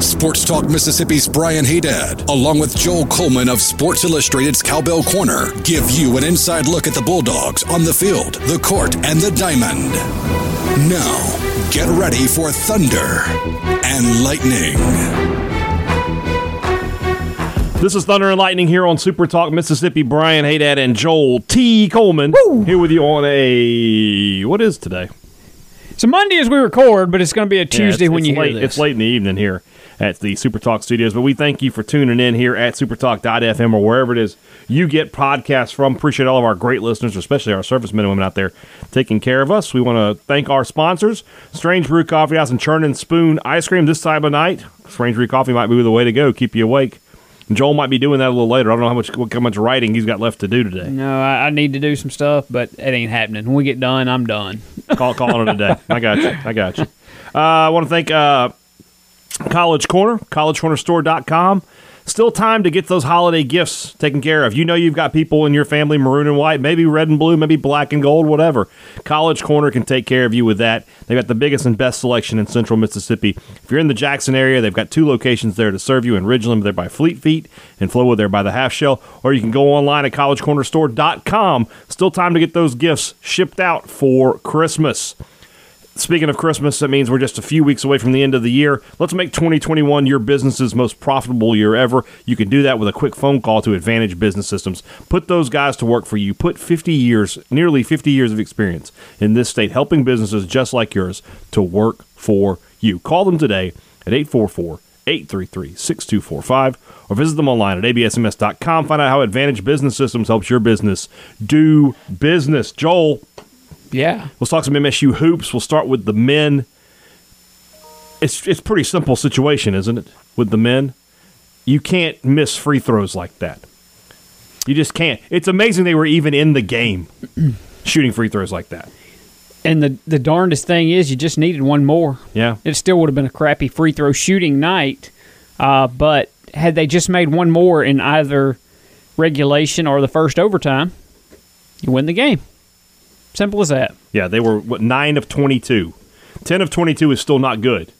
Sports Talk Mississippi's Brian Haydad, along with Joel Coleman of Sports Illustrated's Cowbell Corner, give you an inside look at the Bulldogs on the field, the court, and the diamond. Now, get ready for Thunder and Lightning. This is Thunder and Lightning here on Super Talk Mississippi. Brian Haydad and Joel T. Coleman here with you on a what is today? It's a Monday as we record, but it's going to be a Tuesday Yeah, it's- when it's you late, hear this. It's late in the evening here at the Super Talk Studios, but we thank you for tuning in here at supertalk.fm or wherever it is you get podcasts from. Appreciate all of our great listeners, especially our servicemen and women out there taking care of us. We want to thank our sponsors, Strange Brew Coffee House and Churn and Spoon Ice Cream this time of night. Strange Brew Coffee might be the way to go, keep you awake. Joel might be doing that a little later. I don't know how much what, how much writing he's got left to do today. no, I, I need to do some stuff, but it ain't happening. When we get done, I'm done. Call, calling it a day. I got you. I got you. Uh, I want to thank uh, College Corner, collegecornerstore.com. Still time to get those holiday gifts taken care of. You know you've got people in your family maroon and white, maybe red and blue, maybe black and gold, whatever. College Corner can take care of you with that. They've got the biggest and best selection in central Mississippi. If you're in the Jackson area, they've got two locations there to serve you in Ridgeland, they're by Fleet Feet, and Flowood, they're by the Half Shell. Or you can go online at collegecornerstore.com. Still time to get those gifts shipped out for Christmas. Speaking of Christmas, that means we're just a few weeks away from the end of the year. Let's make 2021 your business's most profitable year ever. You can do that with a quick phone call to Advantage Business Systems. Put those guys to work for you. Put 50 years, nearly 50 years of experience in this state, helping businesses just like yours to work for you. Call them today at 844 833 6245 or visit them online at absms.com. Find out how Advantage Business Systems helps your business do business. Joel, Yeah. Let's talk some MSU hoops. We'll start with the men. It's it's pretty simple situation, isn't it? With the men, you can't miss free throws like that. You just can't. It's amazing they were even in the game shooting free throws like that. And the, the darndest thing is, you just needed one more. Yeah. It still would have been a crappy free throw shooting night, uh, but had they just made one more in either regulation or the first overtime, you win the game. Simple as that. Yeah, they were what nine of twenty-two. Ten of twenty-two is still not good,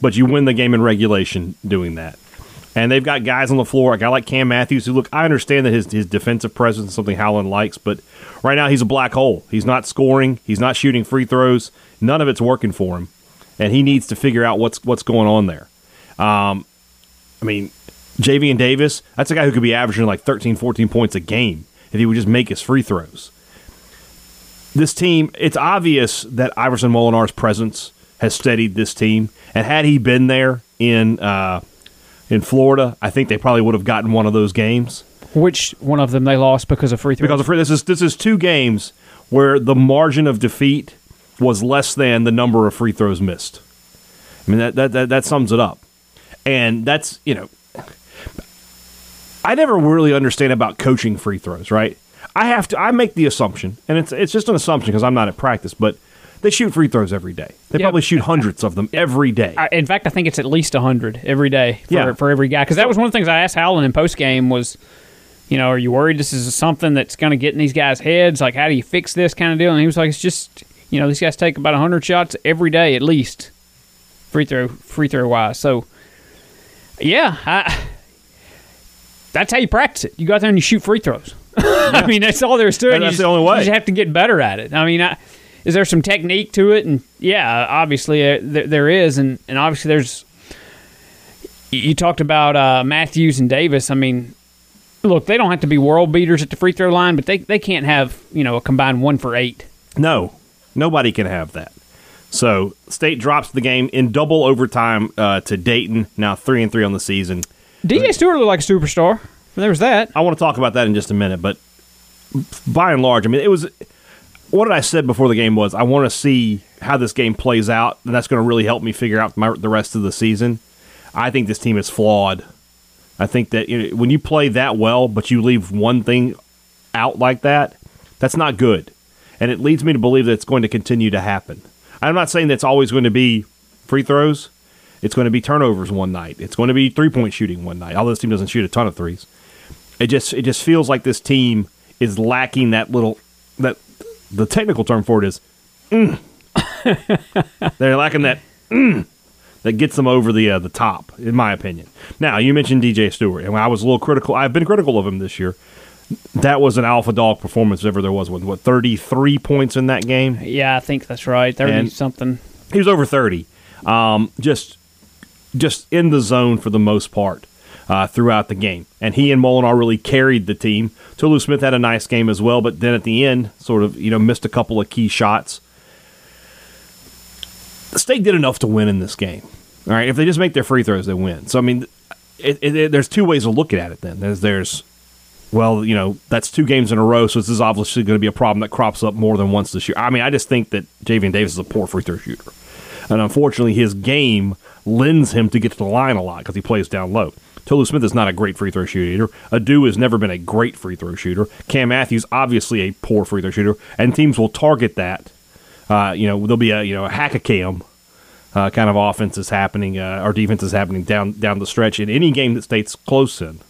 but you win the game in regulation doing that. And they've got guys on the floor, a guy like Cam Matthews, who look. I understand that his his defensive presence is something Howland likes, but right now he's a black hole. He's not scoring. He's not shooting free throws. None of it's working for him, and he needs to figure out what's what's going on there. Um, I mean, Javian Davis, that's a guy who could be averaging like 13, 14 points a game if he would just make his free throws this team, it's obvious that Iverson Molinar's presence has steadied this team. And had he been there in uh, in Florida, I think they probably would have gotten one of those games. Which one of them they lost because of free throws? Because of, free, this is this is two games where the margin of defeat was less than the number of free throws missed. I mean that that that, that sums it up. And that's, you know, I never really understand about coaching free throws, right? I have to I make the assumption, and it's it's just an assumption because I'm not at practice, but they shoot free throws every day. They Yeah. probably shoot hundreds of them every day. I, in fact, I think it's at least hundred every day for, Yeah. for every guy. Because that was one of the things I asked Howland in post game was, you know, are you worried this is something that's going to get in these guys' heads? Like, how do you fix this kind of deal? And he was like, it's just, you know, these guys take about hundred shots every day at least, free throw free throw wise. So, yeah, I, that's how you practice it. You go out there and you shoot free throws. I mean, that's all there's to it. That's just- the only way. You just have to get better at it. I mean, I, is there some technique to it? And yeah, obviously uh, there, there is, and, and obviously there's. You you talked about uh, Matthews and Davis. I mean, look, they don't have to be world beaters at the free throw line, but they they can't have you know a combined one for eight. No, nobody can have that. So State drops the game in double overtime uh, to Dayton. Now three and three on the season. DJ Stewart looked like a superstar. There was that. I want to talk about that in just a minute, but by and large, I mean, it was what I said before the game was I want to see how this game plays out, and that's going to really help me figure out my, the rest of the season. I think this team is flawed. I think that you know, when you play that well, but you leave one thing out like that, that's not good. and it leads me to believe that it's going to continue to happen. I'm not saying that's always going to be free throws. It's going to be turnovers one night. It's going to be three point shooting one night. Although this team doesn't shoot a ton of threes, it just it just feels like this team is lacking that little that the technical term for it is mm. they're lacking that mm, that gets them over the uh, the top, in my opinion. Now you mentioned DJ Stewart, and I was a little critical. I've been critical of him this year. That was an alpha dog performance, if ever there was one. What thirty three points in that game? Yeah, I think that's right. Thirty And- something. He was over thirty. Um, just just in the zone for the most part. Uh, throughout the game, and he and Molinar really carried the team. Tolu Smith had a nice game as well, but then at the end, sort of you know missed a couple of key shots. The State did enough to win in this game. All right, if they just make their free throws, they win. So I mean, it, it, it- there's two ways of looking at it. Then there's there's well, you know, that's two games in a row, so this is obviously going to be a problem that crops up more than once this year. I mean, I just think that Javian Davis is a poor free throw shooter, and unfortunately, his game lends him to get to the line a lot because he plays down low. Tolu Smith is not a great free throw shooter. Ado has never been a great free throw shooter. Cam Matthews obviously a poor free throw shooter, and teams will target that. Uh, you know, there'll be a you know a hack a cam uh, kind of offense is happening, uh, or defense is happening down down the stretch in any game that states close in.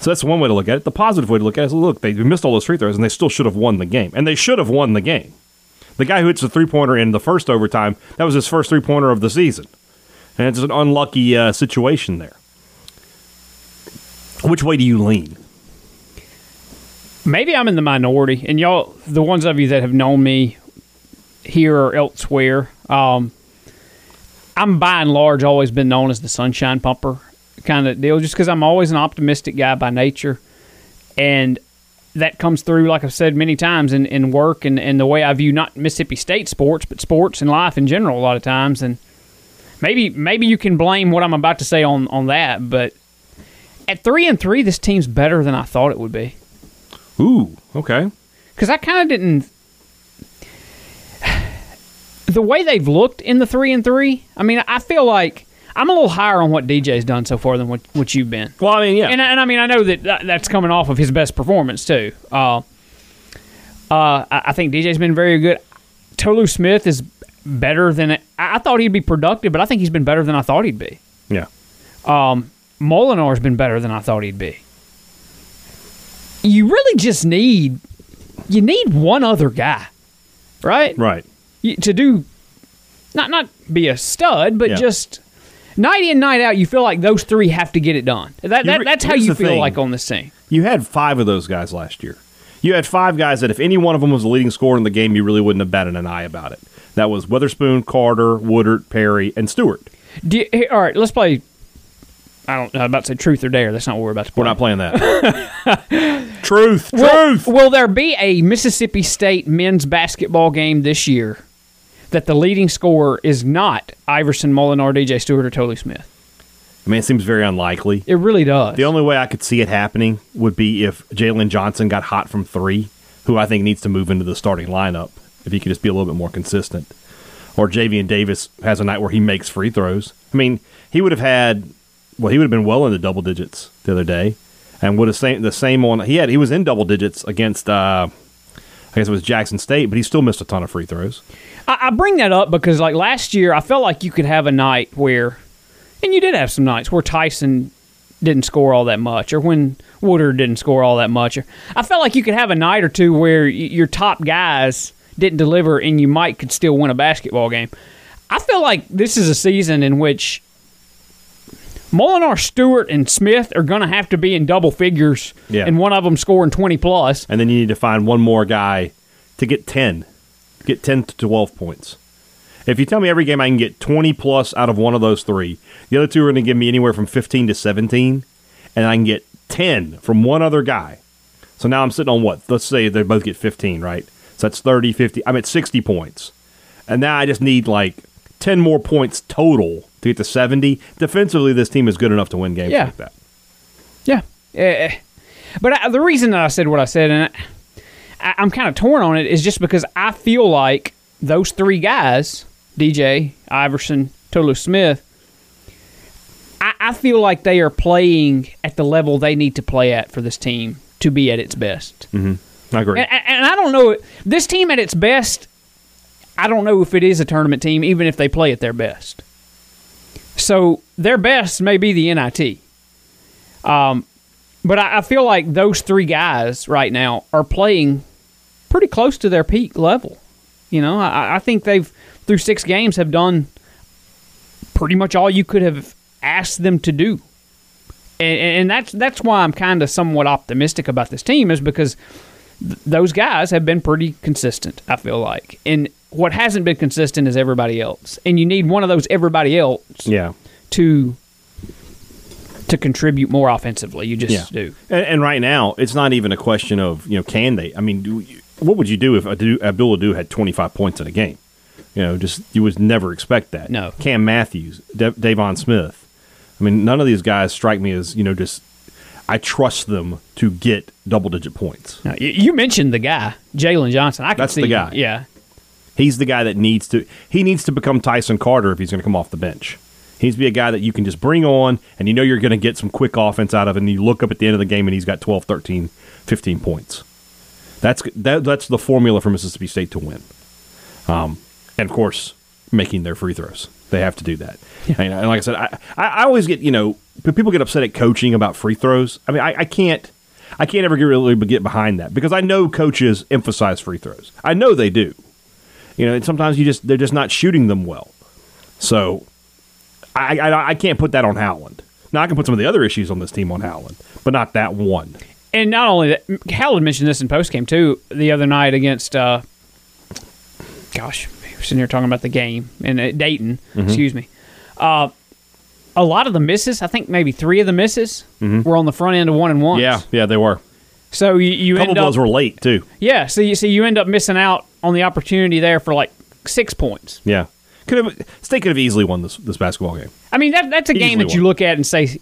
So that's one way to look at it. The positive way to look at it is look, they missed all those free throws and they still should have won the game. And they should have won the game. The guy who hits the three pointer in the first overtime, that was his first three pointer of the season. And it's an unlucky uh, situation there. Which way do you lean? Maybe I'm in the minority, and y'all, the ones of you that have known me here or elsewhere, um, I'm by and large always been known as the sunshine pumper kind of deal, just because I'm always an optimistic guy by nature, and that comes through, like I've said many times, in, in work and, and the way I view not Mississippi State sports, but sports and life in general. A lot of times, and maybe maybe you can blame what I'm about to say on on that, but at three and three, this team's better than I thought it would be Ooh, okay. because I kind of didn't. The way they've looked in the three and three, I mean, I feel like I'm a little higher on what DJ's done so far than what, what you've been. Well, I mean, yeah. And, and I mean, I know that that- that's coming off of his best performance too. Uh, uh, I think DJ's been very good. Tolu Smith is better than I thought he'd be productive, but I think he's been better than I thought he'd be. yeah. Um, Molinar's been better than I thought he'd be. You really just need you need one other guy, right? Right. You- to do not not be a stud, but Yeah. just night in night out. You feel like those three have to get it done. That, that that's how here's you feel thing. like on the scene. You had five of those guys last year. You had five guys that if any one of them was the leading scorer in the game, you really wouldn't have batted an eye about it. That was Weatherspoon, Carter, Woodard, Perry, and Stewart. You, all right, let's play. I don't. I'm about to say truth or dare. That's not what we're about to play. We're not playing that. truth, Will, truth. will there be a Mississippi State men's basketball game this year that the leading scorer is not Iverson, Molinar, DJ Stewart, or Tolu Smith? I mean, it seems very unlikely. It really does. The only way I could see it happening would be if Jalen Johnson got hot from three, who I think needs to move into the starting lineup if he could just be a little bit more consistent. Or Javian Davis has a night where he makes free throws. I mean, he would have had, well, he would have been well into double digits the other day, and would have same the same on. He had he was in double digits against, uh, I guess it was Jackson State, but he still missed a ton of free throws. I, I bring that up because, like last year, I felt like you could have a night where, and you did have some nights where Tyson didn't score all that much, or when Woodard didn't score all that much. I felt like you could have a night or two where your top guys didn't deliver, and you might could still win a basketball game. I feel like this is a season in which Molinar, Stewart, and Smith are going to have to be in double figures, Yeah. and one of them scoring twenty plus. and then you need to find one more guy to get 10 get 10 to 12 points if you tell me every game i can get 20 plus out of one of those three the other two are going to give me anywhere from 15 to 17 and i can get 10 from one other guy so now i'm sitting on what let's say they both get 15 right so that's 30 50 i'm at 60 points and now i just need like 10 more points total to get to 70 defensively this team is good enough to win games Yeah. like that Yeah. Eh, but I, the reason that I said what I said, and I, I'm kind of torn on it, is just because I feel like those three guys, DJ, Iverson, Tolu Smith, I, I feel like they are playing at the level they need to play at for this team to be at its best. Mm-hmm. I agree. And, and I don't know this team at its best. I don't know if it is a tournament team, even if they play at their best. So their best may be the NIT. Um, but I, I feel like those three guys right now are playing pretty close to their peak level. You know, I, I think they've through six games have done pretty much all you could have asked them to do. And, and that's that's why I'm kind of somewhat optimistic about this team is because th- those guys have been pretty consistent. I feel like, and what hasn't been consistent is everybody else, and you need one of those everybody else yeah. to to contribute more offensively. You just Yeah. do. And, and right now, it's not even a question of you know can they. I mean, do, what would you do if Abdul Ado had twenty five points in a game? You know, just you would never expect that. No. Cam Matthews, De- Davon Smith. I mean, none of these guys strike me as you know just. I trust them to get double digit points. Now, you, mentioned the guy Jalen Johnson. I can That's see the guy. Yeah, He's the guy that needs to. He needs to become Tyson Carter if he's going to come off the bench. He needs to be a guy that you can just bring on and you know you're going to get some quick offense out of, and you look up at the end of the game and he's got 12, 13, 15 points. That's that, that's the formula for Mississippi State to win. Um, and of course, making their free throws. They have to do that. And, and like I said, I, I I always get you know people get upset at coaching about free throws. I mean, I, I can't. I can't ever get really get behind that because I know coaches emphasize free throws. I know they do. You know, and sometimes you just they're just not shooting them well. So I, I I can't put that on Howland. Now I can put some of the other issues on this team on Howland, but not that one. and not only that, Howland mentioned this in postgame too the other night against. Uh, gosh, were sitting here talking about the game in uh, Dayton. Mm-hmm. Excuse me. Uh, a lot of the misses, I think maybe three of the misses were on the front end of one and one. Mm-hmm. Yeah, yeah, they were. So you, you A couple end of up those were late too. yeah. So you so you end up missing out on the opportunity there for like six points. Yeah, could have State could have easily won this this basketball game. I mean that that's a game Easily that you look at and say.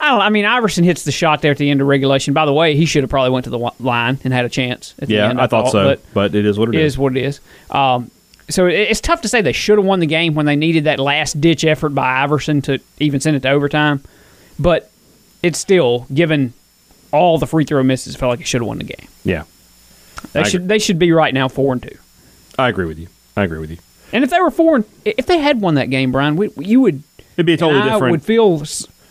I don't. I mean, Iverson hits the shot there at the end of regulation. By the way, he should have probably went to the line and had a chance. At the Yeah, end, I thought so, But but it is what it it is. is what it is. Um, so it's tough to say they should have won the game when they needed that last ditch effort by Iverson to even send it to overtime. But it's still given all the free throw misses, felt like it should have won the game. Yeah, They I should agree. they should be right now four and two. I agree with you. I agree with you. And if they were four, and, if they had won that game, Brian, we, you would It'd be a totally I different. would feel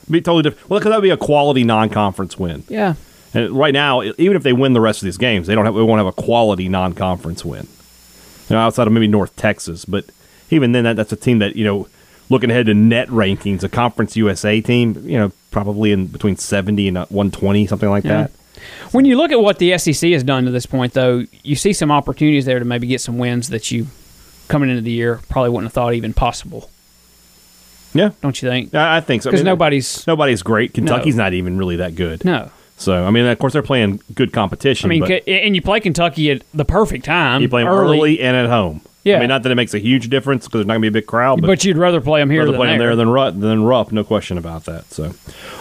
be totally different. Well, because that would be a quality non-conference win. yeah. And right now, even if they win the rest of these games, they don't have. They won't have a quality non-conference win. You know, outside of maybe North Texas, but even then, that, that's a team that you know, looking ahead to net rankings, a Conference USA team, you know, probably in between seventy and uh, one twenty, something like Yeah. that. When you look at what the SEC has done to this point, though, you see some opportunities there to maybe get some wins that you, coming into the year, probably wouldn't have thought even possible. Yeah, Don't you think? I, I think so. I Because mean, nobody's nobody's great. Kentucky's not even really that good. no. So I mean, of course, they're playing good competition. I mean, and you play Kentucky at the perfect time. you play them early. and at home. Yeah. I mean, not that it makes a huge difference because there's not going to be a big crowd, but, but, you'd rather play them here rather than play them there. there than Rupp, than Rupp, no question about that. So,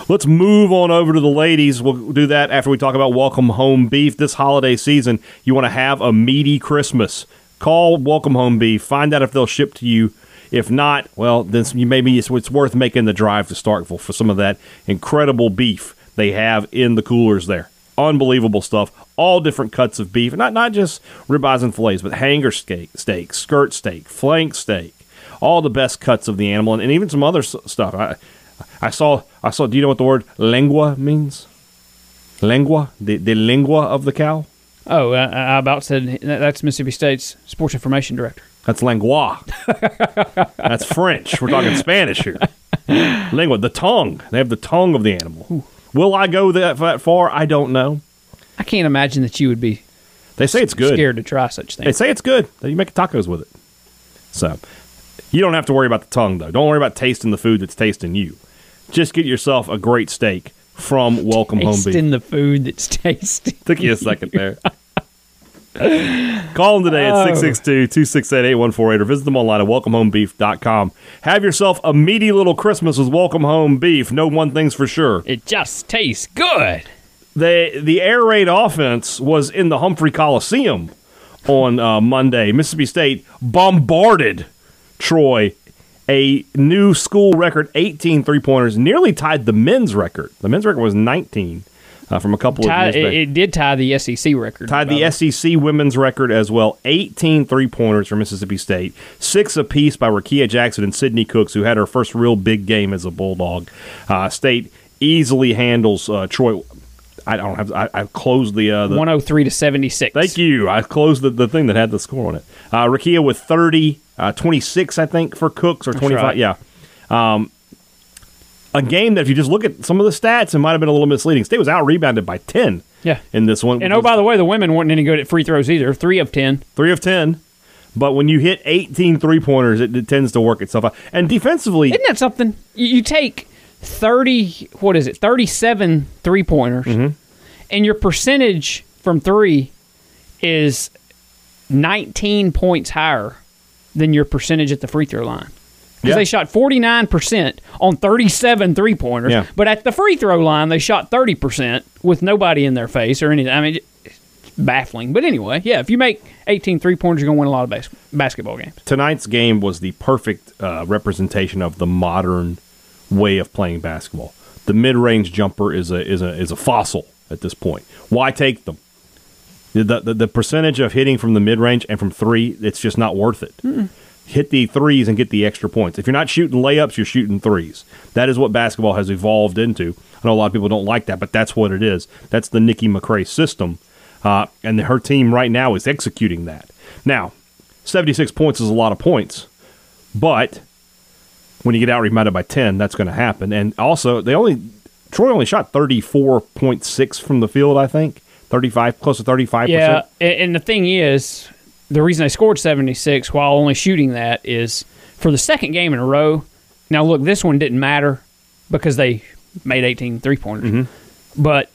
let's move on over to the ladies. We'll do that after we talk about welcome home beef this holiday season. You want to have a meaty Christmas? Call Welcome Home Beef. Find out if they'll ship to you. If not, well, then maybe it's, it's worth making the drive to Starkville for some of that incredible beef they have in the coolers there. Unbelievable stuff. All different cuts of beef, not not just ribeyes and fillets, but hanger steak, steak, skirt steak, flank steak, all the best cuts of the animal, and, and even some other stuff. I I saw I saw. Do you know what the word lengua means? Lengua, the the lingua of the cow. Oh, uh, I about said that- that's Mississippi State's sports information director. That's lengua. That's French. We're talking Spanish here. Lingua, the tongue. They have the tongue of the animal. Will I go that, that far? I don't know. I can't imagine that you would be They say it's good. scared to try such things. They say it's good. That you make tacos with it. So you don't have to worry about the tongue though. Don't worry about tasting the food that's tasting you. Just get yourself a great steak from Welcome Home Beef. Tasting the food that's tasty. Took you a second there. Call them today at Oh. 662 268 8148 or visit them online at welcomehomebeef.com. Have yourself a meaty little Christmas with Welcome Home Beef. Know one thing's for sure. It just tastes good. The, the air raid offense was in the Humphrey Coliseum on uh, Monday. Mississippi State bombarded Troy. A new school record 18 three pointers, nearly tied the men's record. The men's record was 19. Uh, from a couple Tie, of years it, back. it did tie the SEC record. Tied the way. SEC women's record as well. 18 three pointers for Mississippi State. Six apiece by Rickea Jackson and Sydney Cooks, who had her first real big game as a Bulldog. Uh, State easily handles uh, Troy. I don't have. I, I closed the, uh, the 103 to 76. Thank you. I closed the, the thing that had the score on it. Uh, Rickea with 30, uh, 26, I think, for Cooks, or 25. right. Yeah. Um, a game that, if you just look at some of the stats, it might have been a little misleading. State was out rebounded by 10 Yeah. in this one. And oh, by the way, the women weren't any good at free throws either. Three of 10. three of 10. But when you hit 18 three pointers, it, it tends to work itself out. And defensively, Isn't that something? You, you take 30, what is it, 37 three pointers, Mm-hmm. and your percentage from three is 19 points higher than your percentage at the free throw line. Because Yeah. they shot 49% on 37 three pointers, Yeah. but at the free throw line, they shot 30% with nobody in their face or anything. I mean, it's baffling. But anyway, yeah, if you make 18 three pointers, you're going to win a lot of bas- basketball games. tonight's game was the perfect uh, representation of the modern way of playing basketball. The mid-range jumper is a is a is a fossil at this point. Why take them? The the, the percentage of hitting from the mid-range and from three, it's just not worth it. Hit the threes and get the extra points. If you're not shooting layups, you're shooting threes. That is what basketball has evolved into. I know a lot of people don't like that, but that's what it is. That's the Nikki McCray system, uh, and her team right now is executing that. Now, 76 points is a lot of points, but when you get out rebounded by 10, that's going to happen. And also, they only Troy only shot 34.6 from the field, I think. 35 close to 35%. Yeah, and the thing is, the reason they scored 76 while only shooting that is for the second game in a row. Now, look, this one didn't matter because they made 18 three pointers. Mm-hmm. But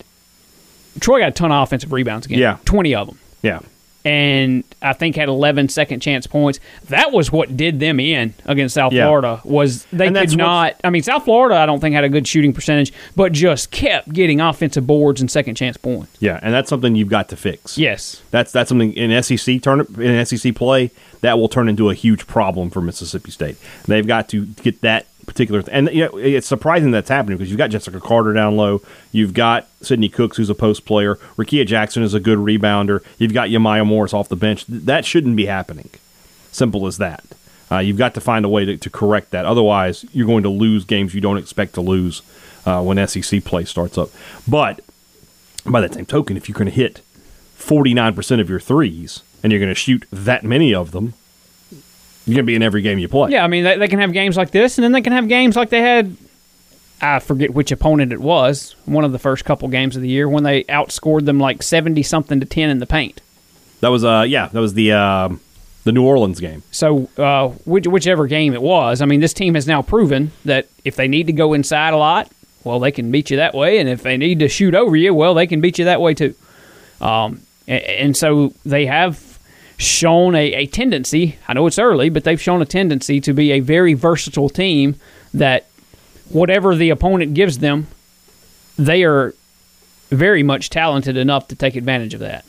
Troy got a ton of offensive rebounds again. Yeah. 20 of them. Yeah. And I think had 11 second chance points. That was what did them in against South Yeah. Florida. Was they And could not. I mean, South Florida, I don't think had a good shooting percentage, but just kept getting offensive boards and second chance points. Yeah, and that's something you've got to fix. Yes. That's that's something in SEC turn in SEC play that will turn into a huge problem for Mississippi State. They've got to get that particular th- and you know it's surprising that's happening because you've got Jessica Carter down low, you've got Sydney Cooks who's a post player, Rickea Jackson is a good rebounder, you've got Yamaya Morris off the bench. That shouldn't be happening. Simple as that. Uh, you've got to find a way to, to correct that. Otherwise, you're going to lose games you don't expect to lose uh, when SEC play starts up. But by that same token, if you're going to hit 49% of your threes and you're going to shoot that many of them, you're going to be in every game you play. Yeah, I mean, they, they can have games like this, and then they can have games like they had. I forget which opponent it was. One of the first couple games of the year when they outscored them like seventy something to ten in the paint. That was uh yeah, that was the um the New Orleans game. So, uh, which, whichever game it was, I mean, this team has now proven that if they need to go inside a lot, well, they can beat you that way, and if they need to shoot over you, well, they can beat you that way too. Um, a- and so they have shown a, a tendency. I know it's early, but they've shown a tendency to be a very versatile team. That whatever the opponent gives them, they are very much talented enough to take advantage of that.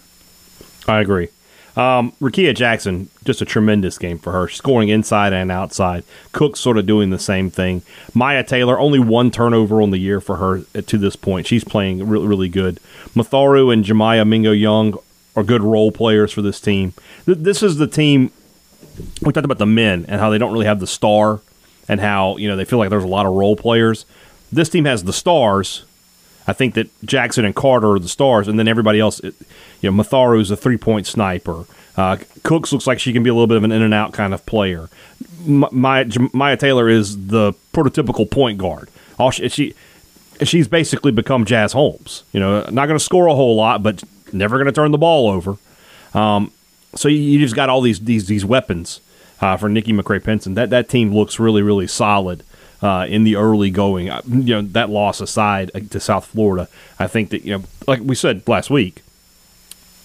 I agree. Um, Rickea Jackson, just a tremendous game for her, scoring inside and outside. Cook sort of doing the same thing. Myah Taylor, only one turnover on the year for her to this point. She's playing really, really good. Matharu and Jemiah Mingo Young are good role players for this team. Th- This is the team. We talked about the men and how they don't really have the star, and how you know they feel like there's a lot of role players. This team has the stars, I think that Jackson and Carter are the stars, and then everybody else, it- you know, Matharu's a three point sniper. Uh, Cooks looks like she can be a little bit of an in and out kind of player. Maya, Myah Taylor is the prototypical point guard. All she, she she's basically become Jazz Holmes. You know, not going to score a whole lot, but never going to turn the ball over. Um, so you, just got all these these these weapons uh, for Nikki McCray Penson. That that team looks really really solid uh, in the early going. Uh, You know that loss aside uh, to South Florida, I think that you know like we said last week.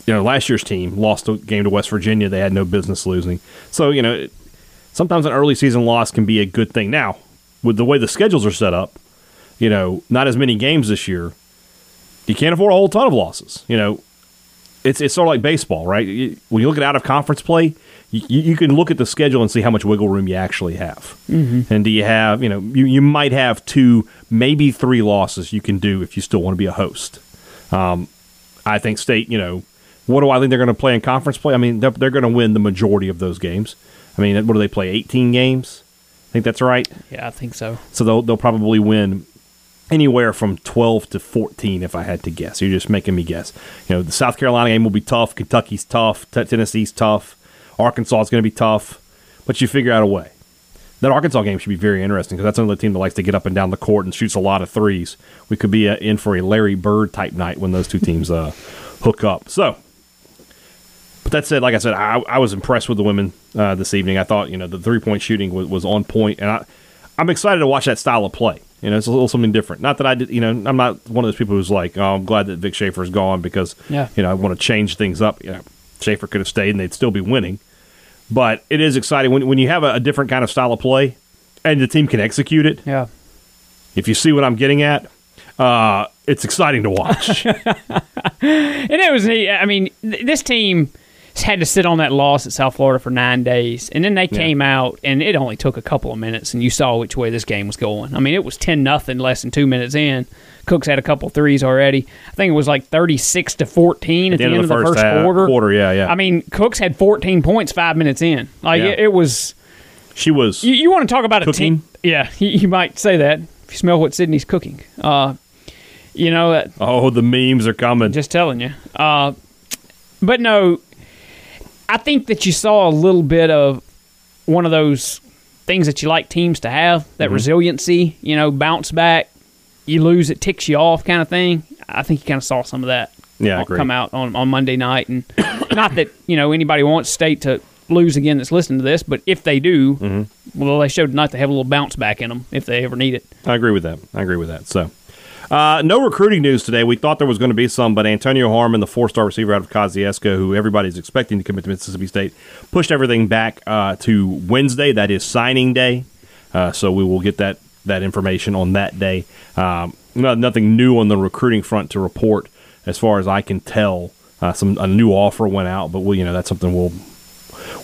You know, last year's team lost a game to West Virginia. They had no business losing. So you know, sometimes an early season loss can be a good thing. Now, with the way the schedules are set up, you know, not as many games this year. You can't afford a whole ton of losses. You know, it's it's sort of like baseball, right? When you look at out of conference play, you, you can look at the schedule and see how much wiggle room you actually have. Mm-hmm. And do you have, you know, you, you might have two, maybe three losses you can do if you still want to be a host. Um, I think State, you know, what do I think they're going to play in conference play? I mean, they're, they're going to win the majority of those games. I mean, what do they play? 18 games? I think that's right. Yeah, I think so. So they'll, they'll probably win anywhere from 12 to 14 if I had to guess. You're just making me guess. You know, the South Carolina game will be tough. Kentucky's tough. T- Tennessee's tough. Arkansas is going to be tough. But you figure out a way. That Arkansas game should be very interesting because that's another team that likes to get up and down the court and shoots a lot of threes. We could be uh, in for a Larry Bird type night when those two teams uh, hook up. So, but that said, like I said, I, I was impressed with the women uh, this evening. I thought you know the three point shooting was, was on point, and I, I'm excited to watch that style of play. You know, it's a little something different. Not that I did, you know, I'm not one of those people who's like, oh, I'm glad that Vic Schaefer's gone because, Yeah. you know, I want to change things up. You know, Schaefer could have stayed and they'd still be winning. But it is exciting when, when you have a, a different kind of style of play and the team can execute it. Yeah. If you see what I'm getting at, uh, it's exciting to watch. And it was, I mean, th- this team had to sit on that loss at South Florida for nine days, and then they came out, and it only took a couple of minutes, and you saw which way this game was going. I mean, it was ten nothing less than two minutes in. Cooks had a couple threes already. I think it was like thirty six to fourteen at the, end, of the first, half- quarter. quarter, yeah, yeah. I mean, Cooks had fourteen points five minutes in. Like Yeah. it, it was. she was. You, you want to talk about a team? Yeah, you, you might say that if you smell what Sydney's cooking. Uh, you know that oh, the memes are coming. just telling you. Uh, but no, I think that you saw a little bit of one of those things that you like teams to have Mm-hmm. that resiliency, you know, bounce back, you lose, it ticks you off kind of thing. I think you kind of saw some of that Yeah, come out on, on Monday night. And not that, you know, anybody wants state to lose again that's listening to this, but if they do, Mm-hmm. well, they showed tonight they have a little bounce back in them if they ever need it. I agree with that. I agree with that. So, uh, no recruiting news today. We thought there was going to be some, but Antonio Harmon, the four-star receiver out of Kosciusko, who everybody's expecting to commit to Mississippi State, pushed everything back uh, to Wednesday. That is signing day. Uh, so we will get that that information on that day. Um, no, nothing new on the recruiting front to report, as far as I can tell. Uh, some a new offer went out, but we, you know, that's something we'll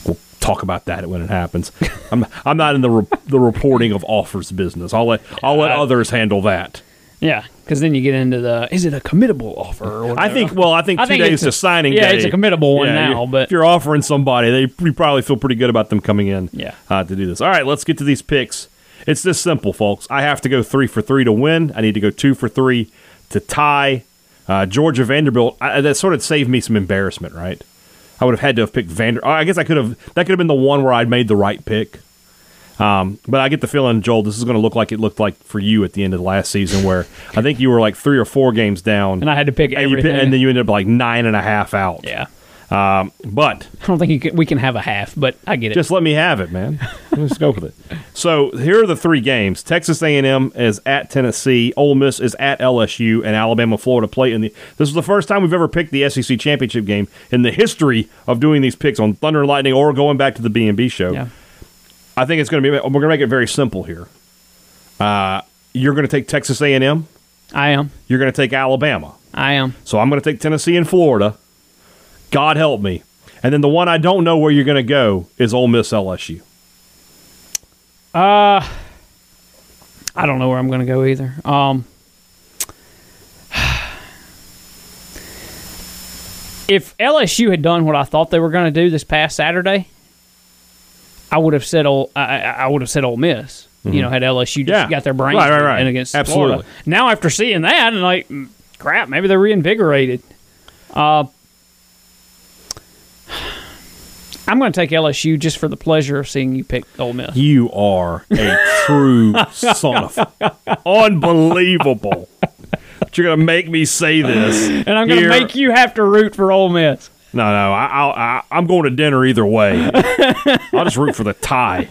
we'll talk about that when it happens. I'm I'm not in the re- the reporting of offers business. I'll let I'll let others handle that. Yeah, because then you get into the is it a committable offer? Or whatever? I think well, I think I two think days to signing yeah, day. it's a committable one Yeah, now, but- if you're offering somebody, they you probably feel pretty good about them coming in. Yeah. uh, to do this. All right, let's get to these picks. It's this simple, folks. I have to go three for three to win. I need to go two for three to tie. Uh, Georgia Vanderbilt. I, that sort of saved me some embarrassment, right? I would have had to have picked Vander. I guess I could have. That could have been the one where I'd made the right pick. Um, but I get the feeling, Joel, this is going to look like it looked like for you at the end of the last season, where I think you were like three or four games down, and I had to pick and, you everything. pi- and then you ended up like nine and a half out. yeah, Um, but I don't think you can, we can have a half, but I get it. just let me have it, man. Let's go with it. So here are the three games: Texas A&M is at Tennessee, Ole Miss is at LSU, and Alabama, Florida play in the. This is the first time we've ever picked the SEC championship game in the history of doing these picks on Thunder and Lightning or going back to the B and B show. yeah, I think it's going to be. We're going to make it very simple here. Uh, you're going to take Texas A&M. I am. You're going to take Alabama. I am. So I'm going to take Tennessee and Florida. God help me. And then the one I don't know where you're going to go is Ole Miss LSU. I don't know where I'm going to go either. Um, if LSU had done what I thought they were going to do this past Saturday, I would have said Ole, I, I would have said Ole Miss. You know, had LSU just Yeah. got their brains Right, right, right. against Absolutely. Florida. Now after seeing that, and like, mm, crap, maybe they're reinvigorated. Uh, I'm going to take LSU just for the pleasure of seeing you pick Ole Miss. You are a true son of unbelievable. But you're going to make me say this. And I'm going to make you have to root for Ole Miss. No, no, I, I, I'm going to dinner either way. I'll just root for the tie.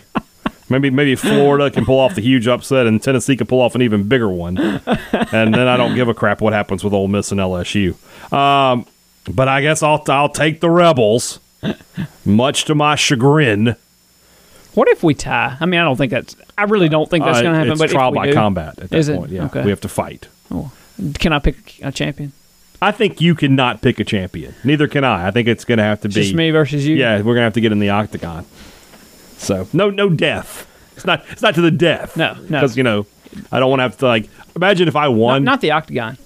Maybe maybe Florida can pull off the huge upset, and Tennessee can pull off an even bigger one. And then I don't give a crap what happens with Ole Miss and LSU. Um, but I guess I'll I'll take the Rebels, much to my chagrin. What if we tie? I mean, I don't think that's. I really don't think that's Uh, going to happen. It's but trial by do, combat at that Is it? point. Yeah, Okay. we have to fight. Oh. Can I pick a champion? I think you cannot pick a champion. Neither can I. I think it's going to have to be Just me versus you. Yeah, we're going to have to get in the octagon. So no, no death. It's not. It's not to the death. No, no. Because you know, I don't want to have to like. Imagine if I won. not the octagon.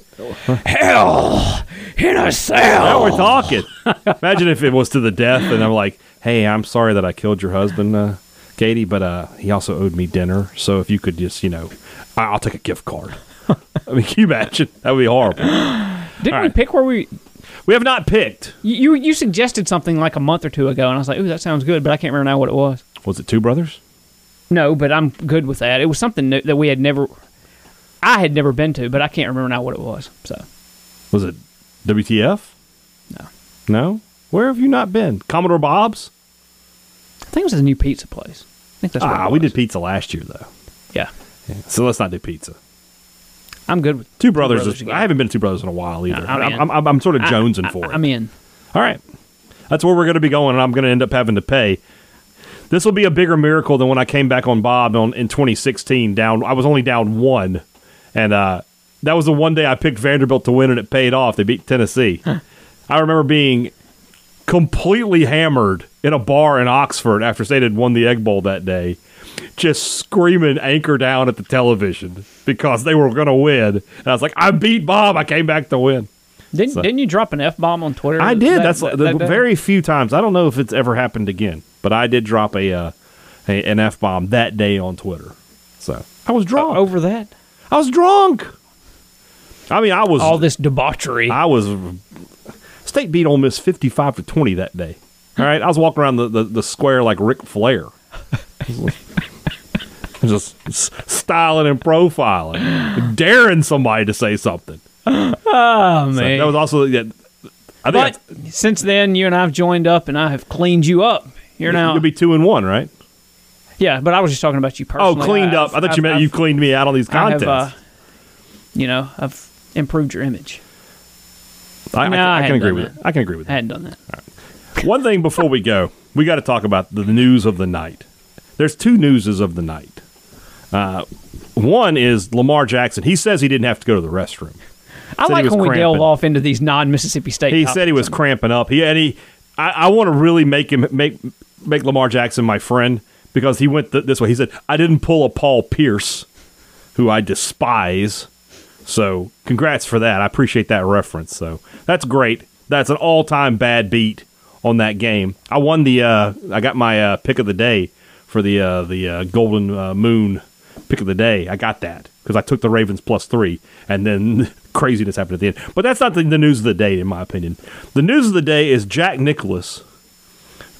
hell in a cell. Now we're talking. Imagine if it was to the death, and I'm like, "Hey, I'm sorry that I killed your husband, uh, Katie, but uh, he also owed me dinner. So if you could just, you know, I'll take a gift card." I mean, can you imagine? That would be horrible. Didn't All we right. pick where we? We have not picked. You you suggested something like a month or two ago, and I was like, "Ooh, that sounds good," but I can't remember now what it was. Was it Two Brothers? No, but I'm good with that. It was something new that we had never, I had never been to, but I can't remember now what it was. So Was it WTF? No. No. Where have you not been? Commodore Bob's. I think it was a new pizza place. I think that's Ah, we did pizza last year though. Yeah, So let's not do pizza. I'm good with Two Brothers. Brothers is, again. I haven't been to Two Brothers in a while either. I'm I'm, in. I'm, I'm, I'm sort of jonesing I- for it. I'm in. All right. That's where we're going to be going, and I'm going to end up having to pay. This will be a bigger miracle than when I came back on Bob on, in 2016. Down, I was only down one, and uh, that was the one day I picked Vanderbilt to win, and it paid off. They beat Tennessee. I remember being completely hammered in a bar in Oxford after State had won the Egg Bowl that day, just screaming anchor down at the television because they were going to win. And I was like, I beat Bob. I came back to win. Didn't So- didn't you drop an f bomb on Twitter? I did. that- That's that- the that very few times. I don't know if it's ever happened again, but I did drop a, uh, a an f bomb that day on Twitter. So I was drunk. over that. I was drunk. I mean, I was. All this debauchery. I was. State beat Ole Miss fifty-five to twenty that day. All right, I was walking around the, the, the square like Ric Flair, just styling and profiling, daring somebody to say something. oh So man! that was also. Yeah, I think but since then, you and I've joined up, and I have cleaned you up. You're now, you'll be two and one, right? yeah. But I was just talking about you personally. Oh, cleaned I've- up. I thought you I've- meant I've- you cleaned me out on these I have, contests. uh, you know, I've improved your image. I, I, no, can- I I can agree with that. it. I can agree with I hadn't done that. One thing before we go, we got to talk about the news of the night. There's two newses of the night. Uh, one is Lamar Jackson. He says he didn't have to go to the restroom. I Said like when we delve off into these non-Mississippi State. He said he was cramping up. He and he. I, I want to really make him make make Lamar Jackson my friend because he went th- this way. He said I didn't pull a Paul Pierce, who I despise. So congrats for that. I appreciate that reference. So that's great. That's an all time bad beat on that game. I won the. Uh, I got my uh, pick of the day for the uh, the uh, Golden uh, Moon pick of the day. I got that because I took the Ravens plus three, and then craziness happened at the end. But that's not the, the news of the day, in my opinion. The news of the day is Jack Nicklaus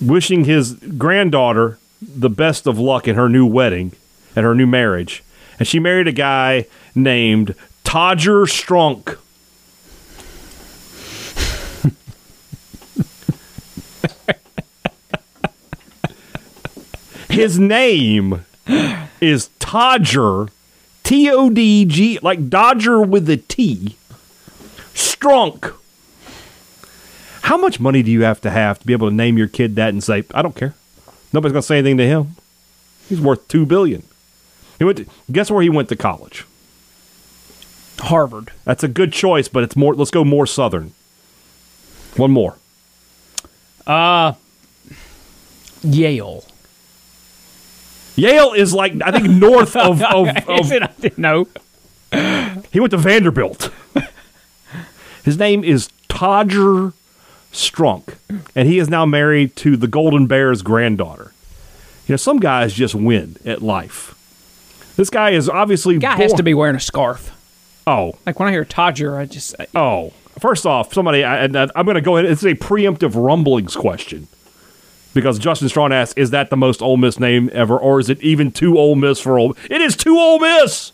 wishing his granddaughter the best of luck in her new wedding and her new marriage. And she married a guy named Todger Strunk. His name is Todger, T O D G, like Dodger with a T, Strunk. How much money do you have to have to be able to name your kid that and say, I don't care? Nobody's going to say anything to him. He's worth two billion. He went. To, guess where he went to college? Harvard. That's a good choice, but it's more. Let's go more southern. One more. Uh, Yale. Yale is like I think north of of, of it? I didn't know. He went to Vanderbilt. His name is Todger Strunk, and he is now married to the Golden Bears' granddaughter. You know, some guys just win at life. This guy is obviously Guy has to be wearing a scarf. Oh, Like when I hear Todger, I just I, oh. First off, somebody, I, I'm going to go ahead. It's a preemptive rumblings question because Justin Strawn asked, "Is that the most Ole Miss name ever, or is it even too Ole Miss for Ole? It is too Ole Miss.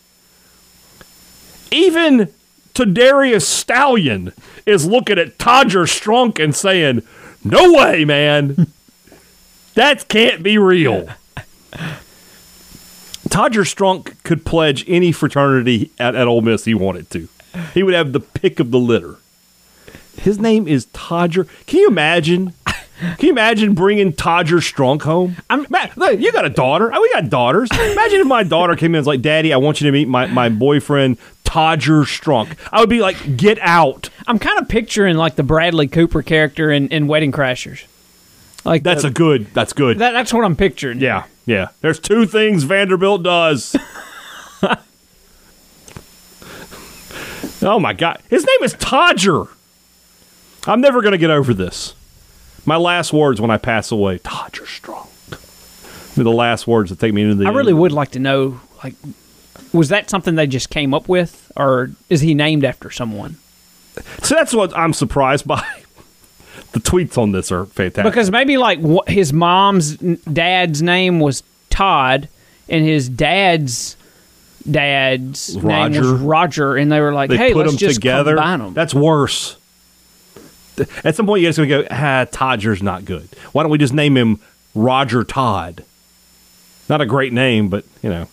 Even to Darius Stallion is looking at Todger Strunk and saying, "No way, man, that can't be real." Todger Strunk could pledge any fraternity at, at Ole Miss he wanted to. He would have the pick of the litter. His name is Todger. Can you imagine? Can you imagine bringing Todger Strunk home? I'm, Matt, look, you got a daughter. Oh, We got daughters. Imagine if my daughter came in and was like, Daddy, I want you to meet my, my boyfriend, Todger Strunk. I would be like, Get out. I'm kind of picturing like the Bradley Cooper character in, in Wedding Crashers. Like That's the- a good. That's good. that, that's what I'm picturing. Yeah, yeah. There's two things Vanderbilt does. Oh my God. His name is Todger. I'm never going to get over this. My last words when I pass away Todger Strong. They're the last words that take me into the. I really would like to know, like, was that something they just came up with, or is he named after someone? So that's what I'm surprised by. the tweets on this are fantastic. Because maybe like his mom's dad's name was Todd, and his dad's dad's name Roger. was Roger, and they were like, they "Hey, put let's them just together. combine them." That's worse. At some point, you guys going to go, ah, Todger's not good. Why don't we just name him Roger Todd? Not a great name, but, you know.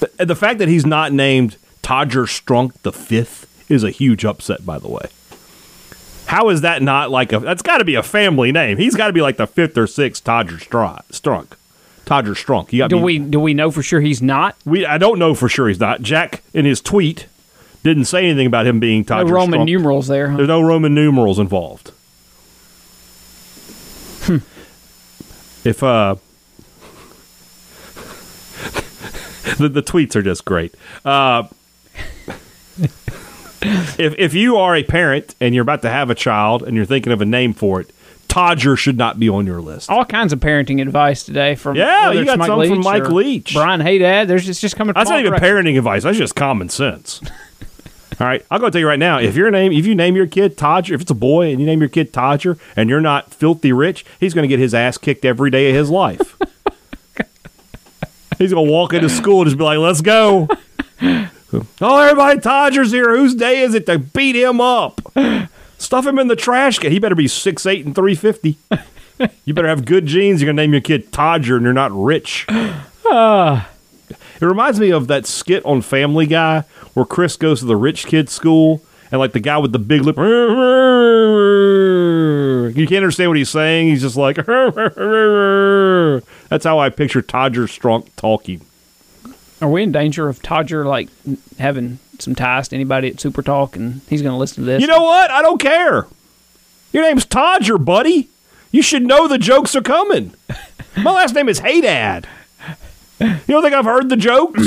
The, the fact that he's not named Todger Strunk the Fifth is a huge upset, by the way. How is that not like a. That's got to be a family name. He's got to be like the fifth or sixth Todger Str- Strunk. Todger Strunk. You got do me- we do we know for sure he's not? we I don't know for sure he's not. Jack in his tweet didn't say anything about him being No Todger Roman Strunk. numerals there. Huh? There's no Roman numerals involved. Hmm. If uh the, the tweets are just great. Uh if if you are a parent and you're about to have a child and you're thinking of a name for it, Todger should not be on your list. All kinds of parenting advice today from Yeah, you got Mike some from Mike Leach. Brian Haydad. There's just just coming. That's not even parenting advice. That's just common sense. All right, I'll go tell you right now. If your name, if you name your kid Todger, if it's a boy and you name your kid Todger, and you're not filthy rich, he's going to get his ass kicked every day of his life. he's going to walk into school and just be like, "Let's go." oh, everybody, Todger's here. Whose day is it to beat him up? Stuff him in the trash can. He better be six eight and three fifty. You better have good genes. You're gonna name your kid Todger, and you're not rich. Ah. It reminds me of that skit on Family Guy where Chris goes to the rich kid school and like the guy with the big lip. You can't understand what he's saying. He's just like. That's how I picture Todger Strunk talking. Are we in danger of Todger like having some ties to anybody at Super Talk, and he's going to listen to this? You know what? I don't care. Your name's Todger, buddy. You should know the jokes are coming. My last name is Haydad. You don't think I've heard the jokes?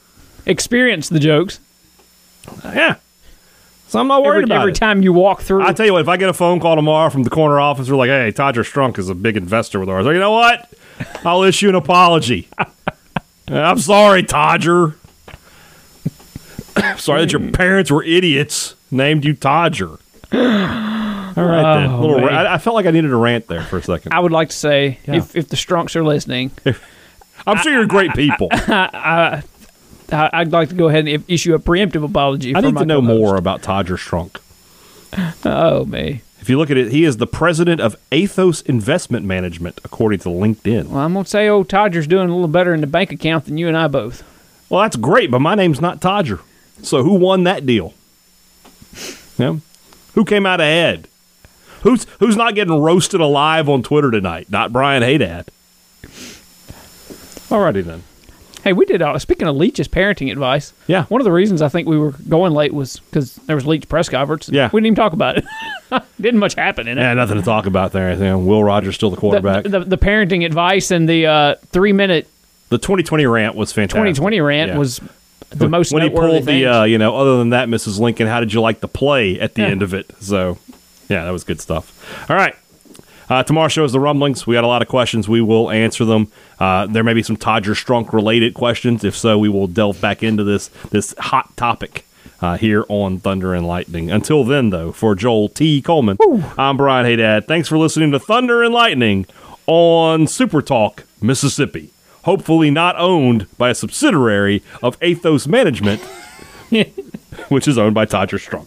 experience the jokes yeah. So I'm not worried every, about every it. time you walk through. I tell you what, if I get a phone call tomorrow from the corner office, we're like, "Hey, Todger Strunk is a big investor with ours." Like, you know what? I'll issue an apology. I'm sorry, Todger. sorry that your mm. parents were idiots. Named you Todger. All right then. Oh, ra- I, I felt like I needed a rant there for a second. I would like to say, Yeah. if, if the Strunks are listening, I'm sure you're great people. I, I'd like to go ahead and issue a preemptive apology. I need to know co-host. more about Todger Strunk. Oh, me. If you look at it, he is the president of Athos Investment Management, according to LinkedIn. Well, I'm going to say old Todger's doing a little better in the bank account than you and I both. Well, that's great, but my name's not Todger. So who won that deal? Yeah. Who came out ahead? Who's who's not getting roasted alive on Twitter tonight? Not Brian Haydad. Alrighty then. Hey, we did. Uh, speaking of Leach's parenting advice, Yeah. one of the reasons I think we were going late was because there was Leach press conference. Yeah. we didn't even talk about it. Didn't much happen in it. Yeah, nothing to talk about there. You know, Will Rogers still the the, quarterback. the, the parenting advice and the uh, three minute The 2020 rant was fantastic. 2020 rant Yeah. was the most when he noteworthy pulled the uh, you know other than that mrs lincoln how did you like the play at the end of it so yeah that was good stuff all right uh, tomorrow's show is the rumblings we got a lot of questions we will answer them uh, there may be some todger strunk related questions if so we will delve back into this this hot topic uh, here on Thunder and Lightning. Until then, though, for Joel T. Coleman, I'm Brian Haydad. Thanks for listening to Thunder and Lightning on Super Talk, Mississippi. Hopefully, not owned by a subsidiary of Athos Management, which is owned by Todger Strunk.